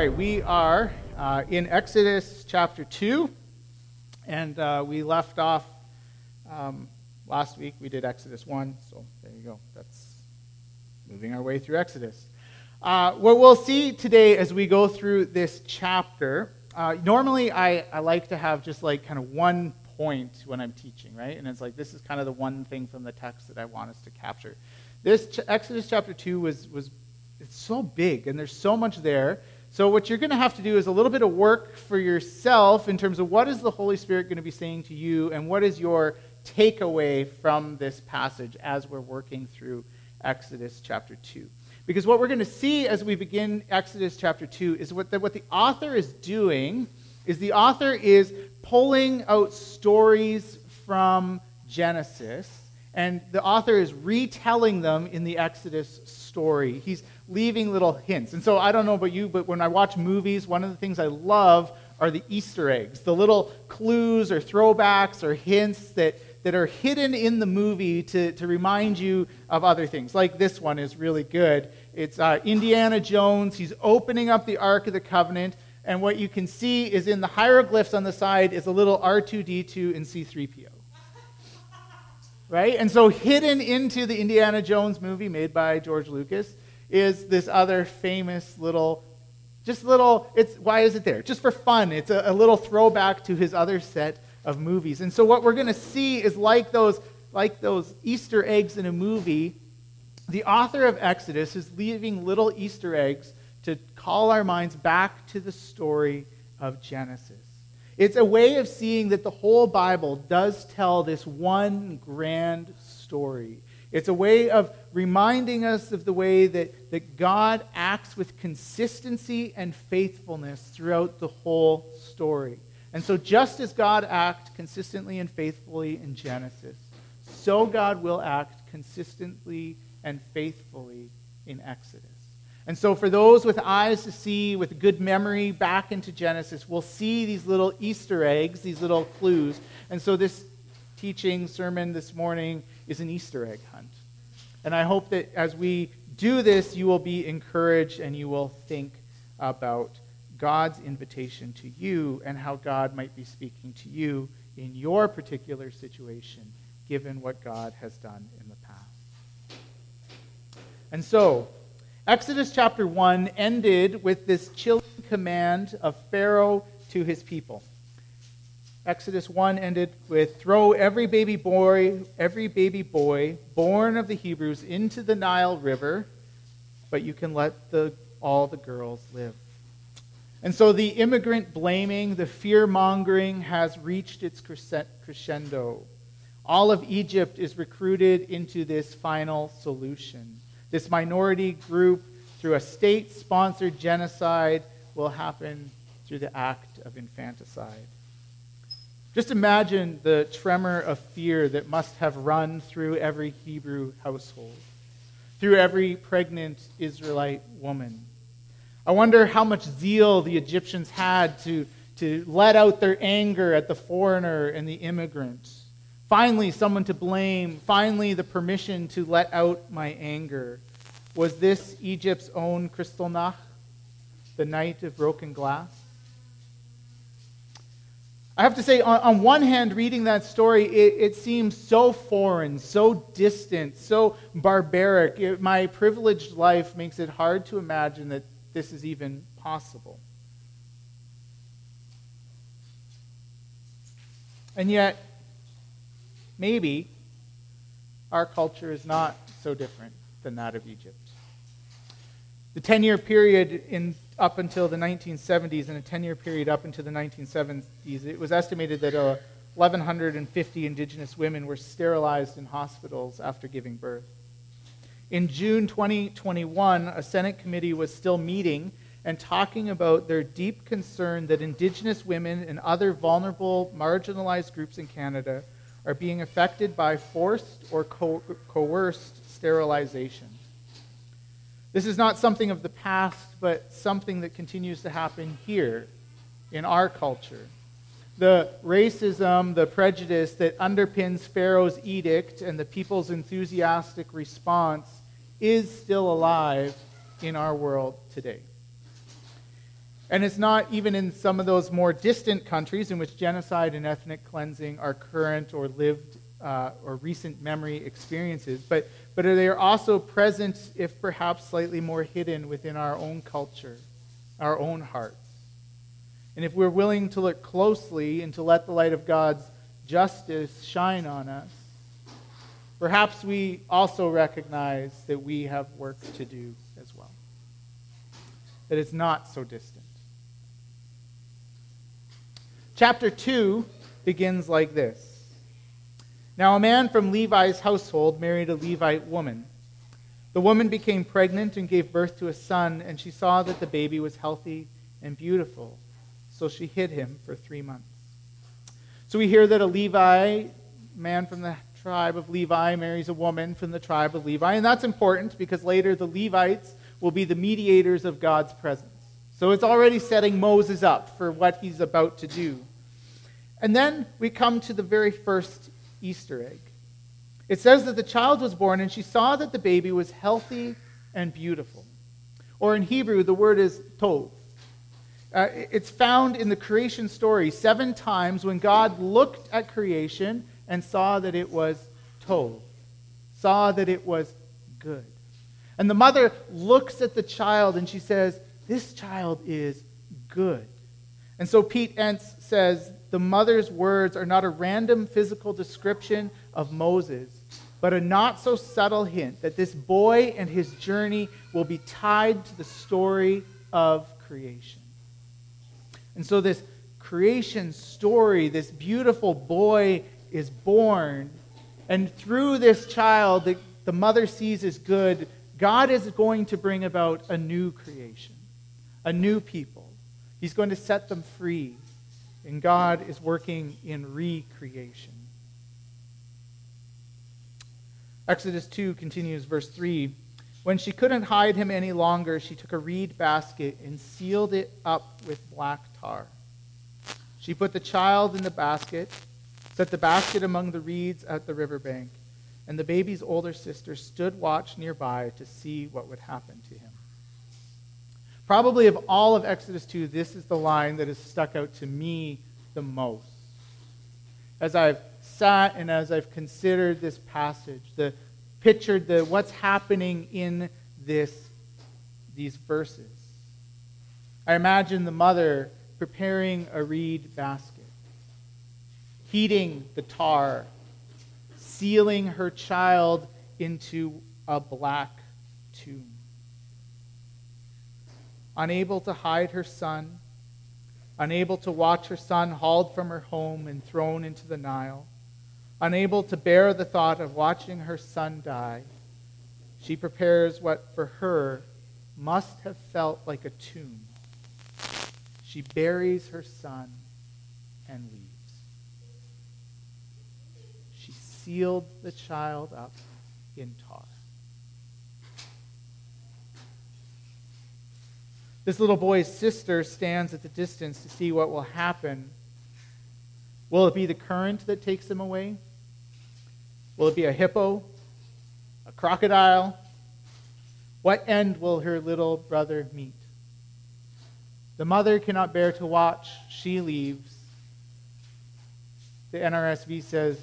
right, we are uh, in Exodus chapter 2, and uh, we left off um, last week. We did Exodus 1, so there you go. That's moving our way through Exodus. Uh, what we'll see today as we go through this chapter, uh, normally I, I like to have just like kind of one point when I'm teaching, right? And it's like this is kind of the one thing from the text that I want us to capture. This ch- Exodus chapter 2 was, was it's so big and there's so much there so, what you're going to have to do is a little bit of work for yourself in terms of what is the Holy Spirit going to be saying to you and what is your takeaway from this passage as we're working through Exodus chapter 2. Because what we're going to see as we begin Exodus chapter 2 is what the, what the author is doing is the author is pulling out stories from Genesis and the author is retelling them in the Exodus story. He's leaving little hints. And so I don't know about you, but when I watch movies, one of the things I love are the Easter eggs, the little clues or throwbacks or hints that, that are hidden in the movie to, to remind you of other things. Like this one is really good. It's uh, Indiana Jones. He's opening up the Ark of the Covenant. And what you can see is in the hieroglyphs on the side is a little R2D2 and C3PO. Right? And so, hidden into the Indiana Jones movie made by George Lucas is this other famous little, just little, it's, why is it there? Just for fun. It's a, a little throwback to his other set of movies. And so what we're going to see is like those, like those Easter eggs in a movie, the author of Exodus is leaving little Easter eggs to call our minds back to the story of Genesis. It's a way of seeing that the whole Bible does tell this one grand story. It's a way of reminding us of the way that, that God acts with consistency and faithfulness throughout the whole story. And so, just as God acted consistently and faithfully in Genesis, so God will act consistently and faithfully in Exodus. And so, for those with eyes to see, with good memory back into Genesis, we'll see these little Easter eggs, these little clues. And so, this teaching sermon this morning is an Easter egg hunt. And I hope that as we do this, you will be encouraged and you will think about God's invitation to you and how God might be speaking to you in your particular situation, given what God has done in the past. And so, Exodus chapter 1 ended with this chilling command of Pharaoh to his people. Exodus 1 ended with throw every baby boy, every baby boy born of the Hebrews into the Nile River, but you can let the, all the girls live. And so the immigrant blaming, the fear mongering has reached its crescendo. All of Egypt is recruited into this final solution. This minority group, through a state sponsored genocide, will happen through the act of infanticide. Just imagine the tremor of fear that must have run through every Hebrew household, through every pregnant Israelite woman. I wonder how much zeal the Egyptians had to, to let out their anger at the foreigner and the immigrant. Finally, someone to blame. Finally, the permission to let out my anger. Was this Egypt's own Kristallnacht, the night of broken glass? I have to say, on, on one hand, reading that story, it, it, seems so foreign, so distant, so barbaric. It, my privileged life makes it hard to imagine that this is even possible. And yet, maybe our culture is not so different than that of Egypt. The 10 year period in up until the 1970s and a 10 year period up until the 1970s, it was estimated that uh, 1,150 indigenous women were sterilized in hospitals after giving birth. In June 2021, a Senate committee was still meeting and talking about their deep concern that indigenous women and other vulnerable, marginalized groups in Canada are being affected by forced or co- coerced sterilization. This is not something of the past, but something that continues to happen here in our culture. The racism, the prejudice that underpins Pharaoh's edict and the people's enthusiastic response is still alive in our world today. And it's not even in some of those more distant countries in which genocide and ethnic cleansing are current or lived uh, or recent memory experiences, but, but they are also present, if perhaps slightly more hidden, within our own culture, our own hearts. And if we're willing to look closely and to let the light of God's justice shine on us, perhaps we also recognize that we have work to do as well, that it's not so distant. Chapter 2 begins like this Now, a man from Levi's household married a Levite woman. The woman became pregnant and gave birth to a son, and she saw that the baby was healthy and beautiful. So she hid him for three months. So we hear that a Levi, man from the tribe of Levi, marries a woman from the tribe of Levi. And that's important because later the Levites will be the mediators of God's presence. So it's already setting Moses up for what he's about to do. And then we come to the very first Easter egg. It says that the child was born, and she saw that the baby was healthy and beautiful. Or in Hebrew, the word is tov. Uh, it's found in the creation story seven times when God looked at creation and saw that it was tov, saw that it was good. And the mother looks at the child and she says, This child is good. And so Pete Enns says the mother's words are not a random physical description of Moses, but a not so subtle hint that this boy and his journey will be tied to the story of creation. And so, this creation story, this beautiful boy is born, and through this child that the mother sees as good, God is going to bring about a new creation, a new people. He's going to set them free and God is working in recreation. Exodus 2 continues, verse 3. When she couldn't hide him any longer, she took a reed basket and sealed it up with black tar. She put the child in the basket, set the basket among the reeds at the riverbank, and the baby's older sister stood watch nearby to see what would happen to him. Probably of all of Exodus 2, this is the line that has stuck out to me the most. As I've sat and as I've considered this passage, the pictured the what's happening in this these verses. I imagine the mother preparing a reed basket, heating the tar, sealing her child into a black tomb unable to hide her son, unable to watch her son hauled from her home and thrown into the Nile, unable to bear the thought of watching her son die, she prepares what for her must have felt like a tomb. She buries her son and leaves. She sealed the child up in tar. This little boy's sister stands at the distance to see what will happen. Will it be the current that takes him away? Will it be a hippo? A crocodile? What end will her little brother meet? The mother cannot bear to watch. She leaves. The NRSV says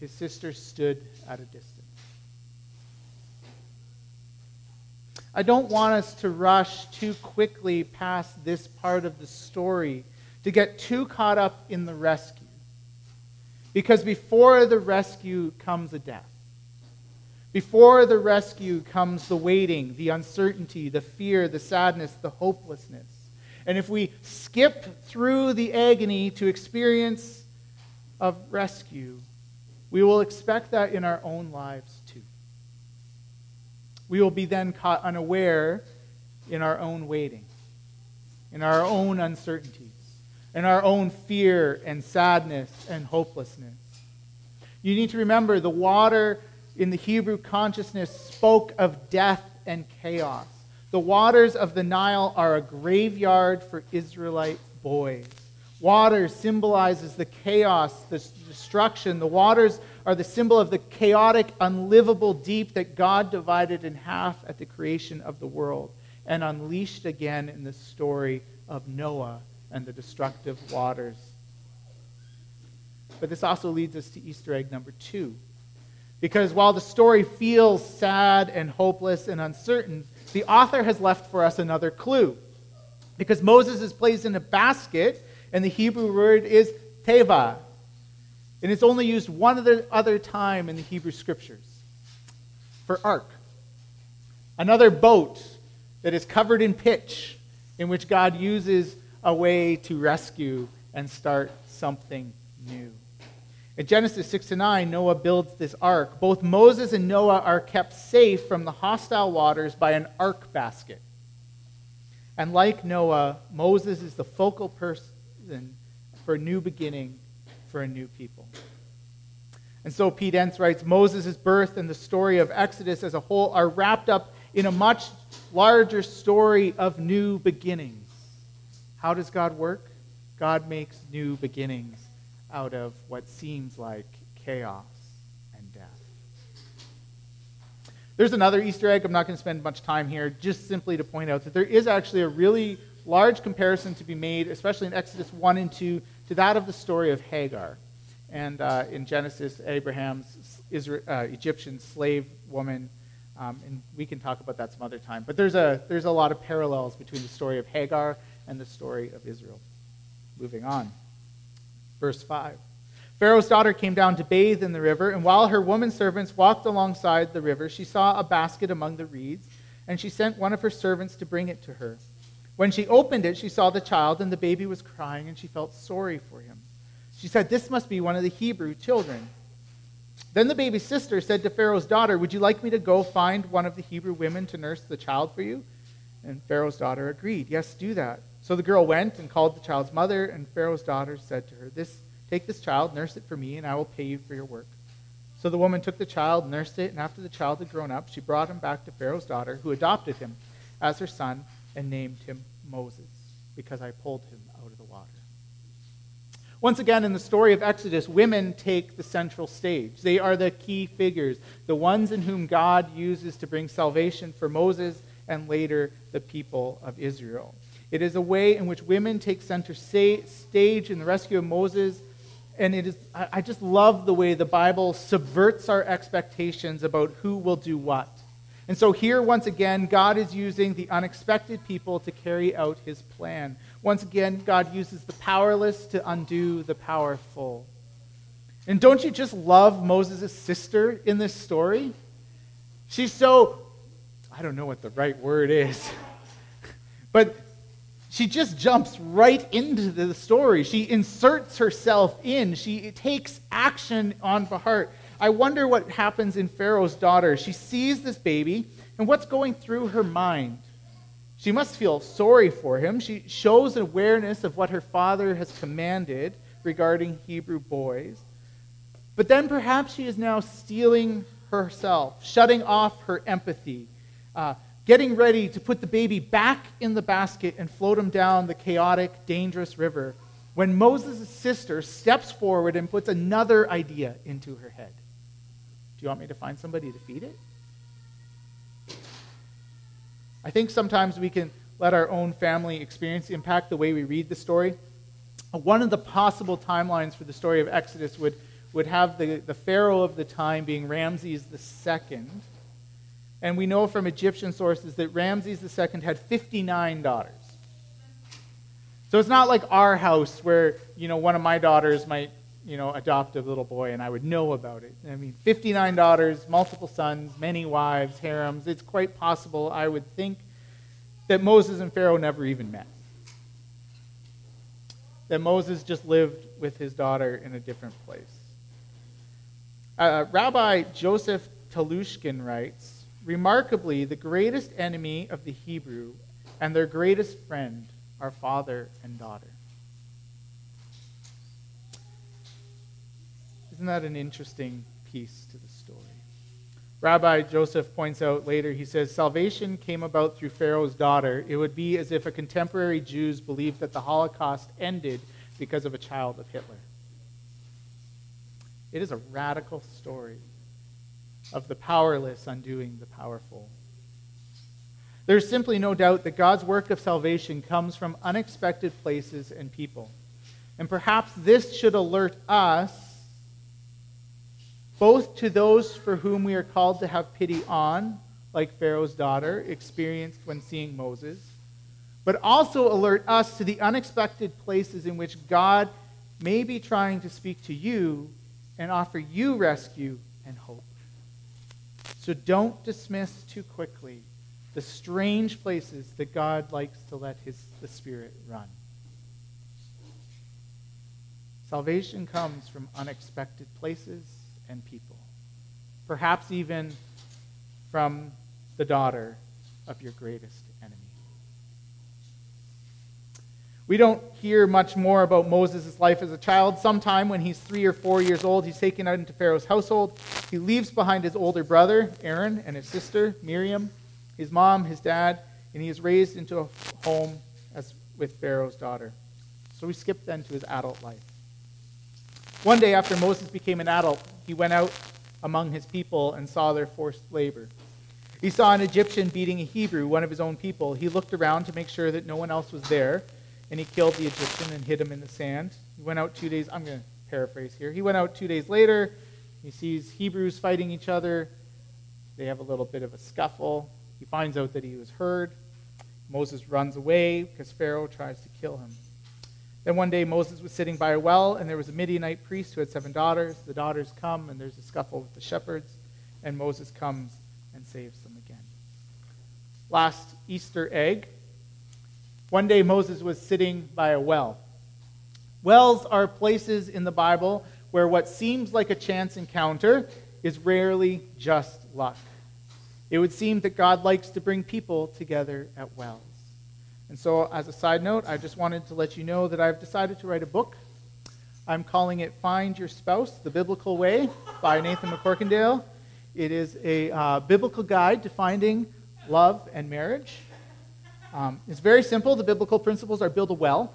his sister stood at a distance. I don't want us to rush too quickly past this part of the story to get too caught up in the rescue. Because before the rescue comes a death. Before the rescue comes the waiting, the uncertainty, the fear, the sadness, the hopelessness. And if we skip through the agony to experience of rescue, we will expect that in our own lives we will be then caught unaware in our own waiting, in our own uncertainties, in our own fear and sadness and hopelessness. You need to remember the water in the Hebrew consciousness spoke of death and chaos. The waters of the Nile are a graveyard for Israelite boys. Water symbolizes the chaos, the destruction. The waters are the symbol of the chaotic, unlivable deep that God divided in half at the creation of the world and unleashed again in the story of Noah and the destructive waters. But this also leads us to Easter egg number two. Because while the story feels sad and hopeless and uncertain, the author has left for us another clue. Because Moses is placed in a basket, and the Hebrew word is teva. And it's only used one other, other time in the Hebrew scriptures for ark. Another boat that is covered in pitch, in which God uses a way to rescue and start something new. In Genesis 6 to 9, Noah builds this ark. Both Moses and Noah are kept safe from the hostile waters by an ark basket. And like Noah, Moses is the focal person for a new beginning for a new people. And so Pete Enns writes Moses' birth and the story of Exodus as a whole are wrapped up in a much larger story of new beginnings. How does God work? God makes new beginnings out of what seems like chaos and death. There's another Easter egg. I'm not going to spend much time here, just simply to point out that there is actually a really large comparison to be made, especially in Exodus 1 and 2, to that of the story of Hagar. And uh, in Genesis, Abraham's Israel, uh, Egyptian slave woman. Um, and we can talk about that some other time. But there's a, there's a lot of parallels between the story of Hagar and the story of Israel. Moving on. Verse 5. Pharaoh's daughter came down to bathe in the river, and while her woman servants walked alongside the river, she saw a basket among the reeds, and she sent one of her servants to bring it to her. When she opened it, she saw the child, and the baby was crying, and she felt sorry for him. She said, This must be one of the Hebrew children. Then the baby's sister said to Pharaoh's daughter, Would you like me to go find one of the Hebrew women to nurse the child for you? And Pharaoh's daughter agreed, Yes, do that. So the girl went and called the child's mother, and Pharaoh's daughter said to her, This take this child, nurse it for me, and I will pay you for your work. So the woman took the child, nursed it, and after the child had grown up, she brought him back to Pharaoh's daughter, who adopted him as her son and named him Moses, because I pulled him out of the water. Once again, in the story of Exodus, women take the central stage. They are the key figures, the ones in whom God uses to bring salvation for Moses and later the people of Israel. It is a way in which women take center stage in the rescue of Moses. And it is, I just love the way the Bible subverts our expectations about who will do what. And so here, once again, God is using the unexpected people to carry out his plan. Once again, God uses the powerless to undo the powerful. And don't you just love Moses' sister in this story? She's so, I don't know what the right word is, but she just jumps right into the story. She inserts herself in, she takes action on behalf. I wonder what happens in Pharaoh's daughter. She sees this baby, and what's going through her mind? She must feel sorry for him. She shows awareness of what her father has commanded regarding Hebrew boys. But then perhaps she is now steeling herself, shutting off her empathy, uh, getting ready to put the baby back in the basket and float him down the chaotic, dangerous river when Moses' sister steps forward and puts another idea into her head. Do you want me to find somebody to feed it? I think sometimes we can let our own family experience impact the way we read the story. One of the possible timelines for the story of Exodus would, would have the, the Pharaoh of the time being Ramses II. And we know from Egyptian sources that Ramses II had 59 daughters. So it's not like our house where, you know, one of my daughters might, you know, adoptive little boy and I would know about it. I mean, 59 daughters, multiple sons, many wives, harems. It's quite possible, I would think, that Moses and Pharaoh never even met. That Moses just lived with his daughter in a different place. Uh, Rabbi Joseph Telushkin writes Remarkably, the greatest enemy of the Hebrew and their greatest friend are father and daughter. Isn't that an interesting piece to the story? Rabbi Joseph points out later, he says, Salvation came about through Pharaoh's daughter. It would be as if a contemporary Jews believed that the Holocaust ended because of a child of Hitler. It is a radical story of the powerless undoing the powerful. There's simply no doubt that God's work of salvation comes from unexpected places and people. And perhaps this should alert us, both to those for whom we are called to have pity on, like Pharaoh's daughter experienced when seeing Moses, but also alert us to the unexpected places in which God may be trying to speak to you and offer you rescue and hope. So don't dismiss too quickly the strange places that God likes to let his, the Spirit run. Salvation comes from unexpected places and people, perhaps even from the daughter of your greatest enemy. We don't hear much more about Moses' life as a child. Sometime when he's three or four years old, he's taken out into Pharaoh's household. He leaves behind his older brother, Aaron, and his sister, Miriam his mom, his dad, and he is raised into a home as with Pharaoh's daughter. So we skip then to his adult life. One day after Moses became an adult, he went out among his people and saw their forced labor. He saw an Egyptian beating a Hebrew, one of his own people. He looked around to make sure that no one else was there, and he killed the Egyptian and hid him in the sand. He went out two days, I'm going to paraphrase here. He went out two days later. He sees Hebrews fighting each other. They have a little bit of a scuffle. He finds out that he was heard. Moses runs away because Pharaoh tries to kill him. Then one day Moses was sitting by a well, and there was a Midianite priest who had seven daughters. The daughters come, and there's a scuffle with the shepherds, and Moses comes and saves them again. Last Easter egg. One day Moses was sitting by a well. Wells are places in the Bible where what seems like a chance encounter is rarely just luck. It would seem that God likes to bring people together at wells. And so, as a side note, I just wanted to let you know that I've decided to write a book. I'm calling it Find Your Spouse the Biblical Way by Nathan McCorkindale. It is a uh, biblical guide to finding love and marriage. Um, it's very simple. The biblical principles are build a well,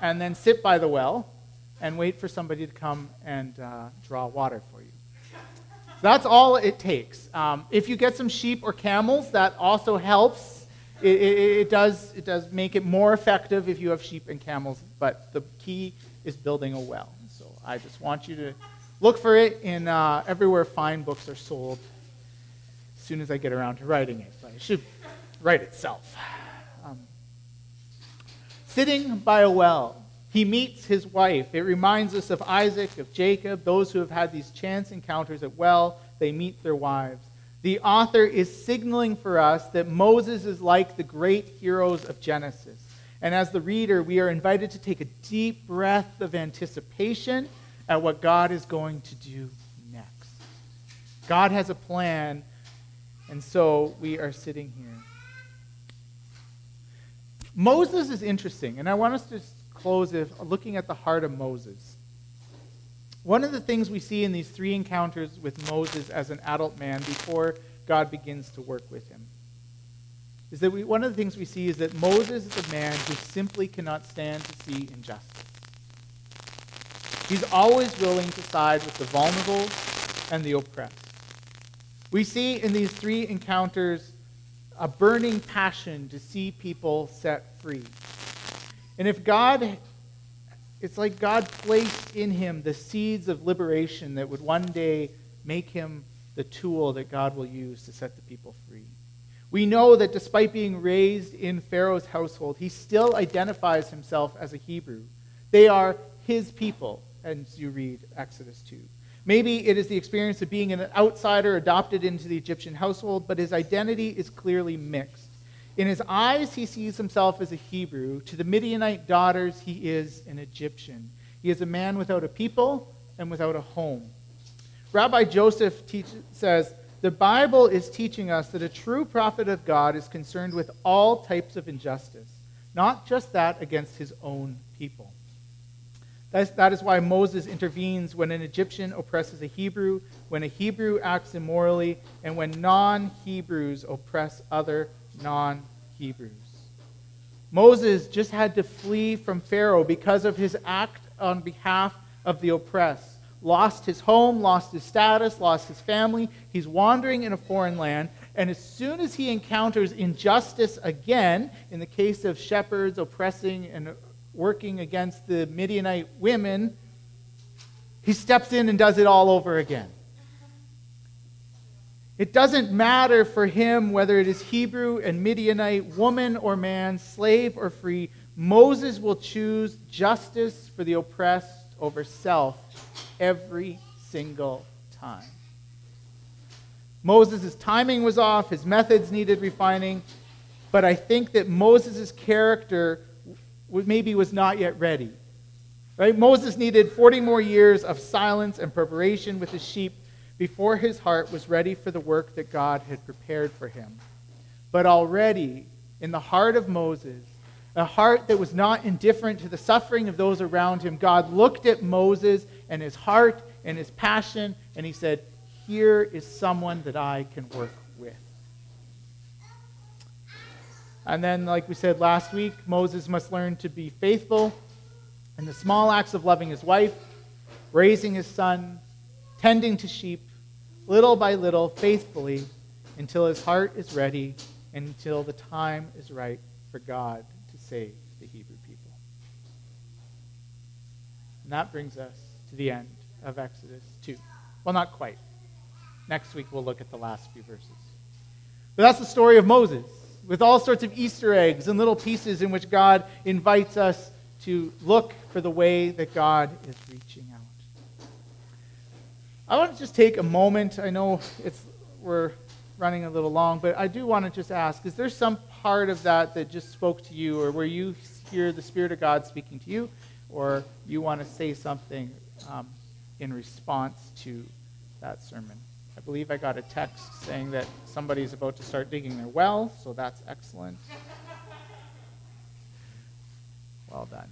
and then sit by the well, and wait for somebody to come and uh, draw water for you. That's all it takes. Um, if you get some sheep or camels, that also helps. It, it, it, does, it does make it more effective if you have sheep and camels, but the key is building a well. So I just want you to look for it in uh, everywhere fine books are sold as soon as I get around to writing it. But it should write itself. Um, sitting by a well he meets his wife. It reminds us of Isaac, of Jacob, those who have had these chance encounters at well, they meet their wives. The author is signaling for us that Moses is like the great heroes of Genesis. And as the reader, we are invited to take a deep breath of anticipation at what God is going to do next. God has a plan, and so we are sitting here. Moses is interesting, and I want us to close with looking at the heart of Moses. One of the things we see in these three encounters with Moses as an adult man before God begins to work with him is that we, one of the things we see is that Moses is a man who simply cannot stand to see injustice. He's always willing to side with the vulnerable and the oppressed. We see in these three encounters a burning passion to see people set free. And if God, it's like God placed in him the seeds of liberation that would one day make him the tool that God will use to set the people free. We know that despite being raised in Pharaoh's household, he still identifies himself as a Hebrew. They are his people, as you read Exodus 2. Maybe it is the experience of being an outsider adopted into the Egyptian household, but his identity is clearly mixed. In his eyes, he sees himself as a Hebrew. To the Midianite daughters, he is an Egyptian. He is a man without a people and without a home. Rabbi Joseph teach, says the Bible is teaching us that a true prophet of God is concerned with all types of injustice, not just that against his own people. That's, that is why Moses intervenes when an Egyptian oppresses a Hebrew, when a Hebrew acts immorally, and when non Hebrews oppress other non Hebrews. Moses just had to flee from Pharaoh because of his act on behalf of the oppressed. Lost his home, lost his status, lost his family. He's wandering in a foreign land. And as soon as he encounters injustice again, in the case of shepherds oppressing and working against the Midianite women, he steps in and does it all over again. It doesn't matter for him whether it is Hebrew and Midianite, woman or man, slave or free. Moses will choose justice for the oppressed over self every single time. Moses' timing was off, his methods needed refining, but I think that Moses' character maybe was not yet ready. Right? Moses needed 40 more years of silence and preparation with his sheep before his heart was ready for the work that God had prepared for him. But already, in the heart of Moses, a heart that was not indifferent to the suffering of those around him, God looked at Moses and his heart and his passion, and he said, Here is someone that I can work with. And then, like we said last week, Moses must learn to be faithful in the small acts of loving his wife, raising his son, tending to sheep, little by little, faithfully, until his heart is ready and until the time is right for God to save the Hebrew people. And that brings us to the end of Exodus 2. Well, not quite. Next week we'll look at the last few verses. But that's the story of Moses, with all sorts of Easter eggs and little pieces in which God invites us to look for the way that God is reaching out. I want to just take a moment. I know it's, we're running a little long, but I do want to just ask is there some part of that that just spoke to you, or where you hear the Spirit of God speaking to you, or you want to say something um, in response to that sermon? I believe I got a text saying that somebody's about to start digging their well, so that's excellent. Well done.